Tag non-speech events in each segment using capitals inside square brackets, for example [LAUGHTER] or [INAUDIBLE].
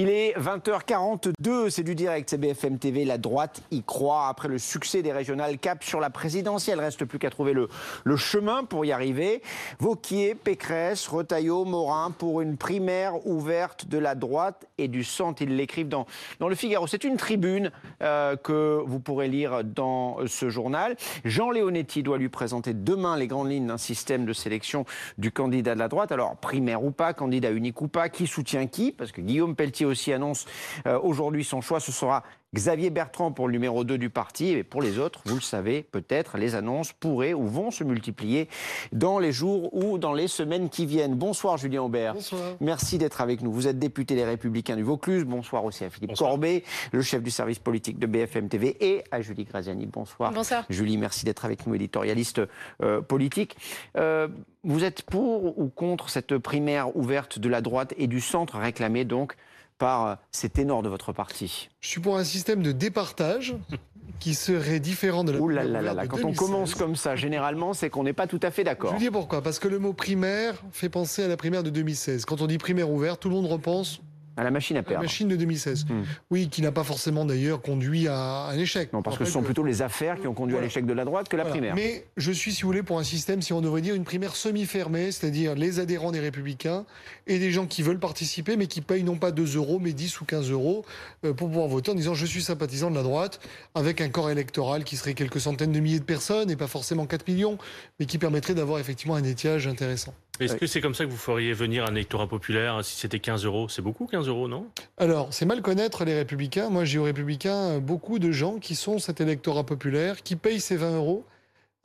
Il est 20h42, c'est du direct, c'est BFM TV. La droite y croit. Après le succès des régionales, cap sur la présidentielle. Reste plus qu'à trouver le, chemin pour y arriver. Vauquier, Pécresse, Retailleau, Morin pour une primaire ouverte de la droite et du centre. Ils l'écrivent dans, le Figaro. C'est une tribune euh, que vous pourrez lire dans ce journal. Jean Leonetti doit lui présenter demain les grandes lignes d'un système de sélection du candidat de la droite. Alors, primaire ou pas, candidat unique ou pas, qui soutient qui? Parce que Guillaume Pelletier aussi annonce euh, aujourd'hui son choix. Ce sera Xavier Bertrand pour le numéro 2 du parti. Et pour les autres, vous le savez, peut-être les annonces pourraient ou vont se multiplier dans les jours ou dans les semaines qui viennent. Bonsoir Julien Aubert. Bonsoir. Merci d'être avec nous. Vous êtes député des Républicains du Vaucluse. Bonsoir aussi à Philippe Bonsoir. Corbet, le chef du service politique de BFM TV, et à Julie Graziani. Bonsoir. Bonsoir. Julie, merci d'être avec nous, éditorialiste euh, politique. Euh, vous êtes pour ou contre cette primaire ouverte de la droite et du centre réclamée donc par euh, ces ténors de votre parti Je suis pour un système de départage [LAUGHS] qui serait différent de la Ouh là là là de quand on 2016. commence comme ça, généralement, c'est qu'on n'est pas tout à fait Je d'accord. vous dis pourquoi. Parce que le mot primaire fait penser à la primaire de 2016. Quand on dit primaire ouverte, tout le monde repense À la machine à à la perdre. machine de 2016. Hmm. Oui, qui n'a pas forcément d'ailleurs conduit à un échec. Non, parce que ce sont plutôt les affaires qui ont conduit à l'échec de la droite que la Voilà. primaire. Mais je suis, si vous voulez, pour un système, si on devrait dire, une primaire semi-fermée, c'est-à-dire les adhérents des Républicains et des gens qui veulent participer, mais qui payent non pas 2 euros, mais 10 ou 15 euros euh, pour pouvoir voter en disant je suis sympathisant de la droite, avec un corps électoral qui serait quelques centaines de milliers de personnes et pas forcément 4 millions, mais qui permettrait d'avoir effectivement un étiage intéressant. Est-ce que c'est comme ça que vous feriez venir un électorat populaire hein, si c'était 15 euros? C'est beaucoup 15 euros, non? Alors, c'est mal connaître les Républicains. Moi, j'ai aux Républicains euh, beaucoup de gens qui sont cet électorat populaire, qui payent ces 20 euros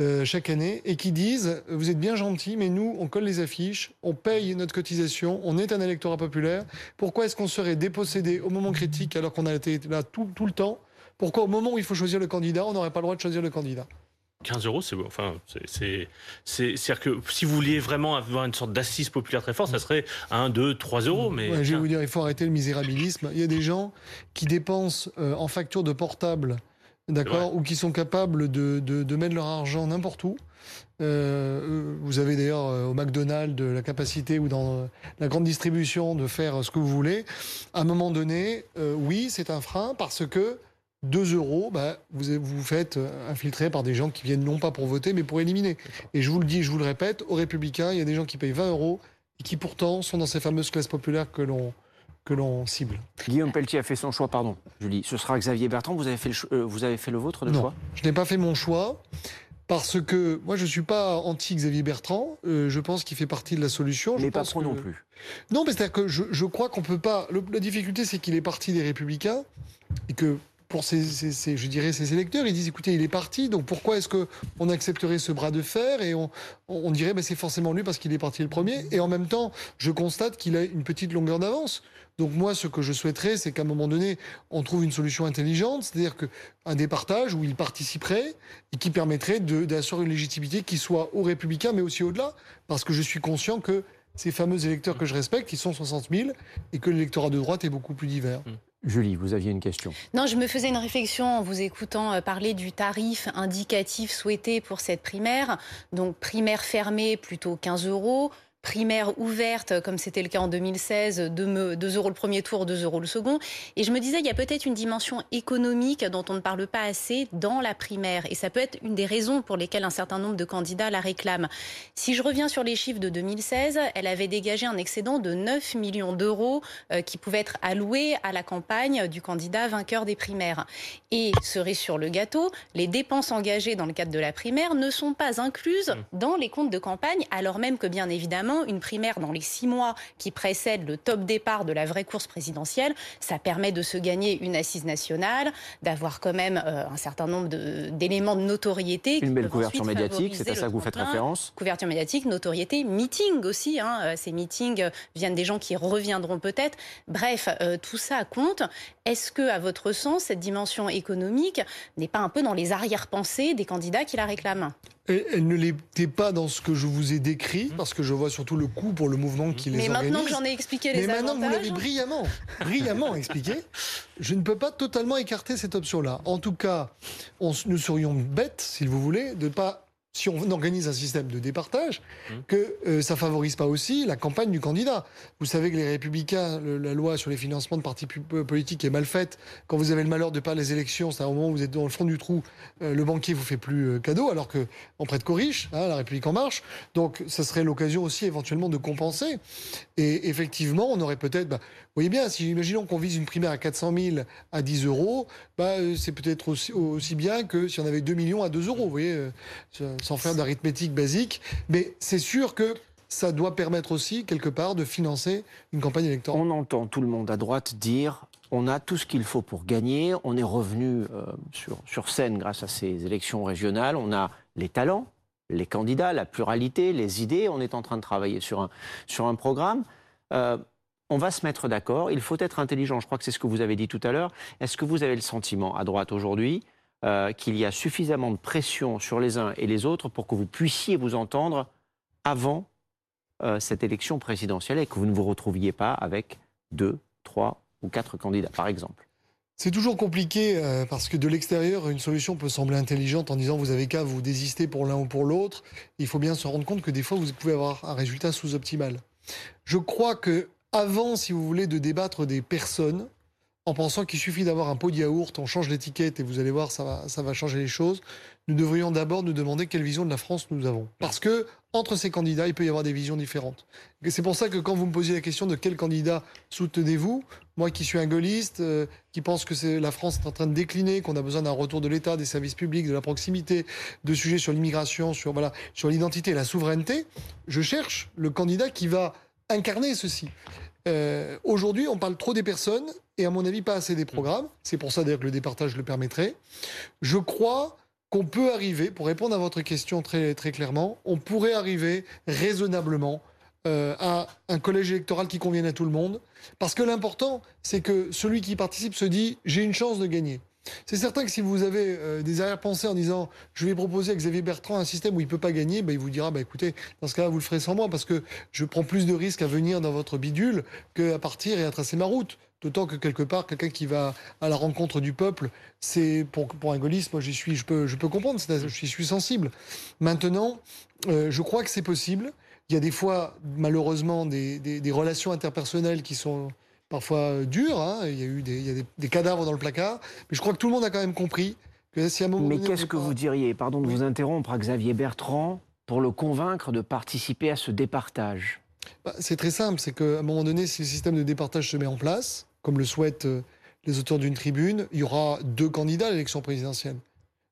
euh, chaque année et qui disent Vous êtes bien gentils, mais nous, on colle les affiches, on paye notre cotisation, on est un électorat populaire. Pourquoi est-ce qu'on serait dépossédé au moment critique alors qu'on a été là tout, tout le temps? Pourquoi au moment où il faut choisir le candidat, on n'aurait pas le droit de choisir le candidat? 15 euros, c'est enfin, c'est- c'est, que si vous vouliez vraiment avoir une sorte d'assise populaire très forte, ça serait 1, 2, 3 euros. Mais Ouais, je vais vous dire, il faut arrêter le misérabilisme. Il y a des gens qui dépensent euh, en facture de portable, d'accord, ou qui sont capables de, de- de mettre leur argent n'importe où. Euh, vous avez d'ailleurs euh, au McDonald's la capacité ou dans euh, la grande distribution de faire ce que vous voulez. À un moment donné, euh, oui, c'est un frein parce que 2 euros, bah, vous vous faites euh, infiltrer par des gens qui viennent non pas pour voter, mais pour éliminer. Et je vous le dis, je vous le répète, aux Républicains, il y a des gens qui payent 20 euros et qui pourtant sont dans ces fameuses classes populaires que l'on que l'on cible. Guillaume Pelletier a fait son choix, pardon, Julie. Ce sera Xavier Bertrand. Vous avez fait le, euh, vous avez fait le vôtre de Non. choix? Je n'ai pas fait mon choix parce que moi je suis pas anti Xavier Bertrand. Euh, je pense qu'il fait partie de la solution. Je Mais pas pense trop que- non plus. Non, mais c'est-à-dire que je, je crois qu'on peut pas. le- la difficulté, c'est qu'il est parti des Républicains et que pour ses, ses- ses- je dirais, ses électeurs, ils disent écoutez, il est parti, donc pourquoi est-ce que on accepterait ce bras de fer et on, dirait ben, c'est forcément lui parce qu'il est parti le premier. Et en même temps, je constate qu'il a une petite longueur d'avance. Donc moi, ce que je souhaiterais, c'est qu'à un moment donné, on trouve une solution intelligente, c'est-à-dire que un départage où il participerait et qui permettrait d'assurer une légitimité qui soit aux Républicains, mais aussi au-delà, parce que je suis conscient que ces fameux électeurs que je respecte, ils sont 60 000 et que l'électorat de droite est beaucoup plus divers. Julie, vous aviez une question. Non, je me faisais une réflexion en vous écoutant euh, parler du tarif indicatif souhaité pour cette primaire. Donc primaire fermée, plutôt 15 euros. Primaire ouverte, comme c'était le cas en 2016, 2, me- 2 euros le premier tour, 2 euros le second. Et je me disais, il y a peut-être une dimension économique dont on ne parle pas assez dans la primaire. Et ça peut être une des raisons pour lesquelles un certain nombre de candidats la réclament. Si je reviens sur les chiffres de 2016, elle avait dégagé un excédent de 9 millions d'euros euh, qui pouvait être alloué à la campagne du candidat vainqueur des primaires. Et cerise sur le gâteau, les dépenses engagées dans le cadre de la primaire ne sont pas incluses dans les comptes de campagne, alors même que bien évidemment, une primaire dans les six mois qui précèdent le top départ de la vraie course présidentielle, ça permet de se gagner une assise nationale, d'avoir quand même euh, un certain nombre d'éléments de, notoriété. Une belle couverture médiatique, c'est à ça que vous faites référence. couverture médiatique, notoriété, meeting aussi. Hein. Euh, Ces meetings euh, viennent des gens qui reviendront peut-être. Bref, euh, tout ça compte. Est-ce que, à votre sens, cette dimension économique n'est pas un peu dans les arrière-pensées des candidats qui la réclament? Et elle ne l'était pas dans ce que je vous ai décrit, parce que je vois surtout le coût pour le mouvement qui les Mais organise. maintenant que j'en ai expliqué les Mais maintenant que vous l'avez brillamment, brillamment [LAUGHS] expliqué, je ne peux pas totalement écarter cette option-là. En tout cas, on, nous serions bêtes, si vous voulez, de ne pas si on organise un système de départage, mmh. que euh, ça favorise pas aussi la campagne du candidat. Vous savez que les Républicains, la loi sur les financements de partis politiques est mal faite. Quand vous avez le malheur de perdre les élections, c'est à un moment où vous êtes dans le fond du trou, euh, le banquier vous fait plus euh, cadeau, alors que on prête qu'aux riches, hein, la République en marche. Donc, ça serait l'occasion aussi éventuellement de compenser. Et effectivement, on aurait peut-être, bah, vous voyez bien, si imaginons qu'on vise une primaire à 400 000 à 10 euros, bah, c'est peut-être aussi, aussi, bien que si on avait 2 millions à 2 euros. Vous voyez sans faire d'arithmétique basique. Mais c'est sûr que ça doit permettre aussi, quelque part, de financer une campagne électorale. On entend tout le monde à droite dire on a tout ce qu'il faut pour gagner. On est revenu euh, sur, sur scène grâce à ces élections régionales. On a les talents, les candidats, la pluralité, les idées. On est en train de travailler sur un, sur un programme. Euh, on va se mettre d'accord. Il faut être intelligent. Je crois que c'est ce que vous avez dit tout à l'heure. Est-ce que vous avez le sentiment à droite aujourd'hui euh, qu'il y a suffisamment de pression sur les uns et les autres pour que vous puissiez vous entendre avant euh, cette élection présidentielle et que vous ne vous retrouviez pas avec deux, trois ou quatre candidats, par exemple c'est toujours compliqué euh, parce que de l'extérieur, une solution peut sembler intelligente en disant vous avez qu'à vous désister pour l'un ou pour l'autre. Il faut bien se rendre compte que des fois, vous pouvez avoir un résultat sous-optimal. Je crois que avant, si vous voulez, de débattre des personnes, en pensant qu'il suffit d'avoir un pot de yaourt, on change l'étiquette et vous allez voir, ça va, ça va changer les choses. Nous devrions d'abord nous demander quelle vision de la France nous avons. Parce que entre ces candidats, il peut y avoir des visions différentes. C'est pour ça que quand vous me posiez la question de quel candidat soutenez-vous, moi qui suis un gaulliste, euh, qui pense que la France est en train de décliner, qu'on a besoin d'un retour de l'État, des services publics, de la proximité, de sujets sur l'immigration, sur voilà, sur l'identité, la souveraineté, je cherche le candidat qui va incarner ceci. Euh, aujourd'hui, on parle trop des personnes et à mon avis pas assez des programmes. C'est pour ça d'ailleurs que le départage le permettrait. Je crois qu'on peut arriver, pour répondre à votre question très, très clairement, on pourrait arriver raisonnablement euh, à un collège électoral qui convienne à tout le monde. Parce que l'important, c'est que celui qui participe se dit j'ai une chance de gagner. C'est certain que si vous avez euh, des arrière-pensées en disant je vais proposer à Xavier Bertrand un système où il ne peut pas gagner, ben, il vous dira bah, écoutez, dans ce cas-là, vous le ferez sans moi parce que je prends plus de risques à venir dans votre bidule qu'à partir et à tracer ma route. D'autant que quelque part, quelqu'un qui va à la rencontre du peuple, c'est pour, pour un gaulliste, moi j'y suis, je peux, je peux comprendre, je suis sensible. Maintenant, euh, je crois que c'est possible. Il y a des fois, malheureusement, des, des, relations interpersonnelles qui sont parfois euh, dures. Hein. Il y a eu des, il y a des, cadavres dans le placard. Mais je crois que tout le monde a quand même compris que si à un moment Mais qu'est-ce que vous diriez, pardon de vous interrompre, à Xavier Bertrand, pour le convaincre de participer à ce départage? Bah, C'est très simple, c'est qu'à un moment donné, si le système de départage se met en place, comme le souhaitent euh, les auteurs d'une tribune, il y aura deux candidats à l'élection présidentielle.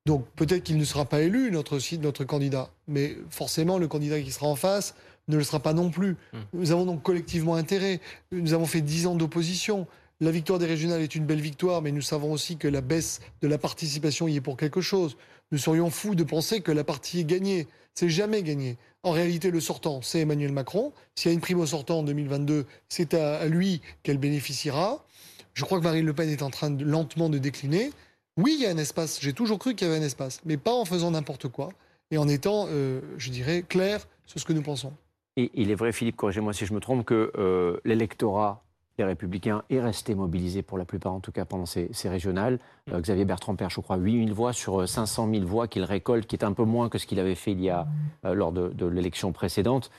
Donc peut-être qu'il ne sera pas élu, notre, notre candidat, mais forcément le candidat qui sera en face ne le sera pas non plus. Hmm. Nous avons donc collectivement intérêt. Nous avons fait dix ans d'opposition. La victoire des régionales est une belle victoire, mais nous savons aussi que la baisse de la participation y est pour quelque chose. Nous serions fous de penser que la partie est gagnée. C'est jamais gagné. En réalité, le sortant, c'est Emmanuel Macron. S'il y a une prime au sortant en 2022, c'est à, lui qu'elle bénéficiera. Je crois que Marine Le Pen est en train lentement de décliner. Oui, il y a un espace. J'ai toujours cru qu'il y avait un espace, mais pas en faisant n'importe quoi et en étant, euh, je dirais, clair sur ce que nous pensons. Il est vrai, Philippe, corrigez-moi si je me trompe, que euh, l'électorat des Républicains est resté mobilisé pour la plupart, en tout cas pendant ces, régionales. Euh, Xavier Bertrand perd, je crois, 8000 voix sur 500 000 voix qu'il récolte, qui est un peu moins que ce qu'il avait fait il y a, lors de, l'élection précédente.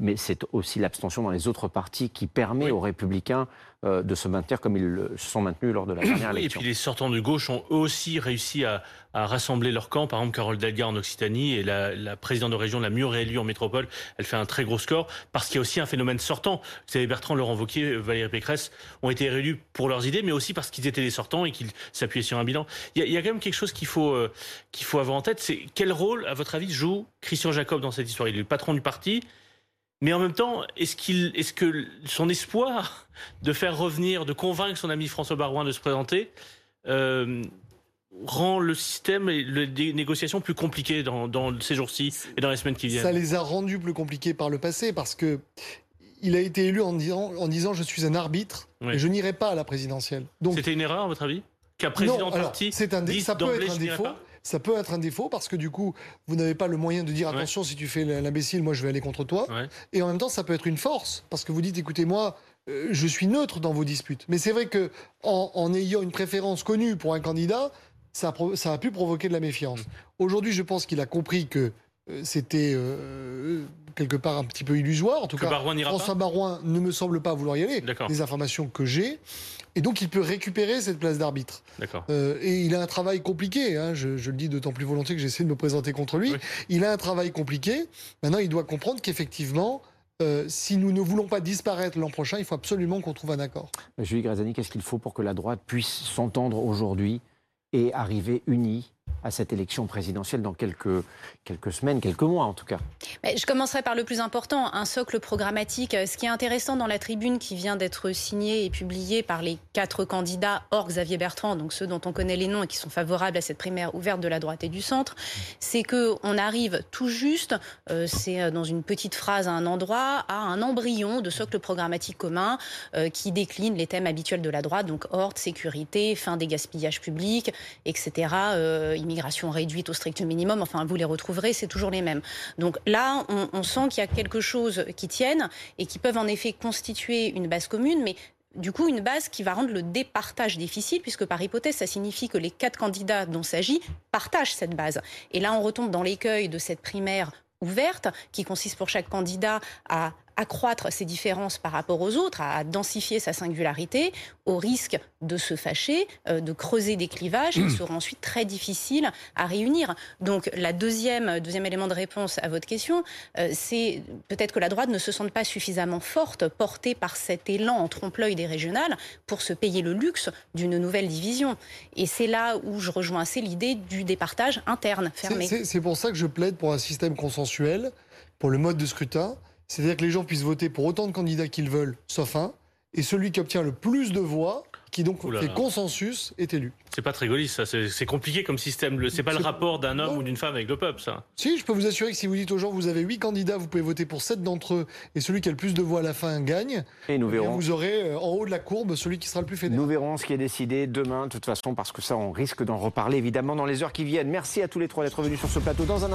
mais c'est aussi l'abstention dans les autres partis qui permet aux Républicains euh, de se maintenir comme ils se sont maintenus lors de la dernière élection. Et puis les sortants de gauche ont eux aussi réussi à, rassembler leur camp. Par exemple, Carole Delga en Occitanie et la, présidente de région la mieux réélue en métropole, elle fait un très gros score parce qu'il y a aussi un phénomène sortant. Savez, Bertrand, Laurent Wauquiez, Valérie Pécresse ont été réélus pour leurs idées, mais aussi parce qu'ils étaient les sortants et qu'ils s'appuyaient sur un bilan. Il y, a, quand même quelque chose qu'il faut, euh, qu'il faut avoir en tête, c'est quel rôle, à votre avis, joue Christian Jacob dans cette histoire? Il est le patron du parti. Mais en même temps, est-ce que son espoir de faire revenir, de convaincre son ami François Barouin de se présenter, euh, rend le système et les négociations plus compliquées dans, ces jours-ci et dans les semaines qui viennent? Ça les a rendus plus compliqués par le passé parce que il a été élu en disant, en disant je suis un arbitre et je n'irai pas à la présidentielle. Donc c'était une erreur à votre avis? Qu'un président de parti c'est un ça peut être un défaut ça peut être un défaut parce que du coup, vous n'avez pas le moyen de dire attention, si tu fais l'imbécile, moi je vais aller contre toi. Et en même temps, ça peut être une force parce que vous dites écoutez, moi, euh, je suis neutre dans vos disputes. Mais c'est vrai que en, ayant une préférence connue pour un candidat, ça a, ça a pu provoquer de la méfiance. Aujourd'hui, je pense qu'il a compris que c'était quelque part un petit peu illusoire. En tout cas, François Barouin ne me semble pas vouloir y aller. Les informations que j'ai. Et donc, il peut récupérer cette place d'arbitre. Euh, et il a un travail compliqué. Hein. Je, le dis d'autant plus volontiers que j'essaie de me présenter contre lui. Il a un travail compliqué. Maintenant, il doit comprendre qu'effectivement, euh, si nous ne voulons pas disparaître l'an prochain, il faut absolument qu'on trouve un accord. Julie Grazani, qu'est-ce qu'il faut pour que la droite puisse s'entendre aujourd'hui et arriver unie à cette élection présidentielle dans quelques, quelques semaines, quelques mois en tout cas. Je commencerai par le plus important, un socle programmatique. Ce qui est intéressant dans la tribune qui vient d'être signée et publiée par les quatre candidats hors Xavier Bertrand, donc ceux dont on connaît les noms et qui sont favorables à cette primaire ouverte de la droite et du centre, c'est qu'on arrive tout juste, euh, c'est euh, dans une petite phrase à un endroit, à un embryon de socle programmatique commun euh, qui décline les thèmes habituels de la droite, donc horde, sécurité, fin des gaspillages publics, etc immigration réduite au strict minimum, enfin vous les retrouverez, c'est toujours les mêmes. Donc là, on, sent qu'il y a quelque chose qui tienne et qui peuvent en effet constituer une base commune, mais du coup, une base qui va rendre le départage difficile, puisque par hypothèse, ça signifie que les quatre candidats dont s'agit partagent cette base. Et là, on retombe dans l'écueil de cette primaire ouverte, qui consiste pour chaque candidat à accroître ses différences par rapport aux autres, à densifier sa singularité, au risque de se fâcher, euh, de creuser des clivages qui seront ensuite très difficiles à réunir. Donc la deuxième, deuxième élément de réponse à votre question, euh, c'est peut-être que la droite ne se sente pas suffisamment forte, portée par cet élan en trompe-l'œil des régionales, pour se payer le luxe d'une nouvelle division. Et c'est là où je rejoins assez l'idée du départage interne fermé. C'est pour ça que je plaide pour un système consensuel, pour le mode de scrutin c'est-à-dire que les gens puissent voter pour autant de candidats qu'ils veulent, sauf un, et celui qui obtient le plus de voix, qui donc fait consensus, est élu. C'est pas très gaulliste, ça. C'est compliqué comme système. C'est pas le rapport d'un homme ou d'une femme avec le peuple, ça. Si, je peux vous assurer que si vous dites aux gens, vous avez huit candidats, vous pouvez voter pour sept d'entre eux, et celui qui a le plus de voix à la fin gagne. Et nous verrons. vous aurez euh, en haut de la courbe celui qui sera le plus fédéral. Nous verrons ce qui est décidé demain, de toute façon, parce que ça, on risque d'en reparler évidemment dans les heures qui viennent. Merci à tous les trois d'être venus sur ce plateau. Dans un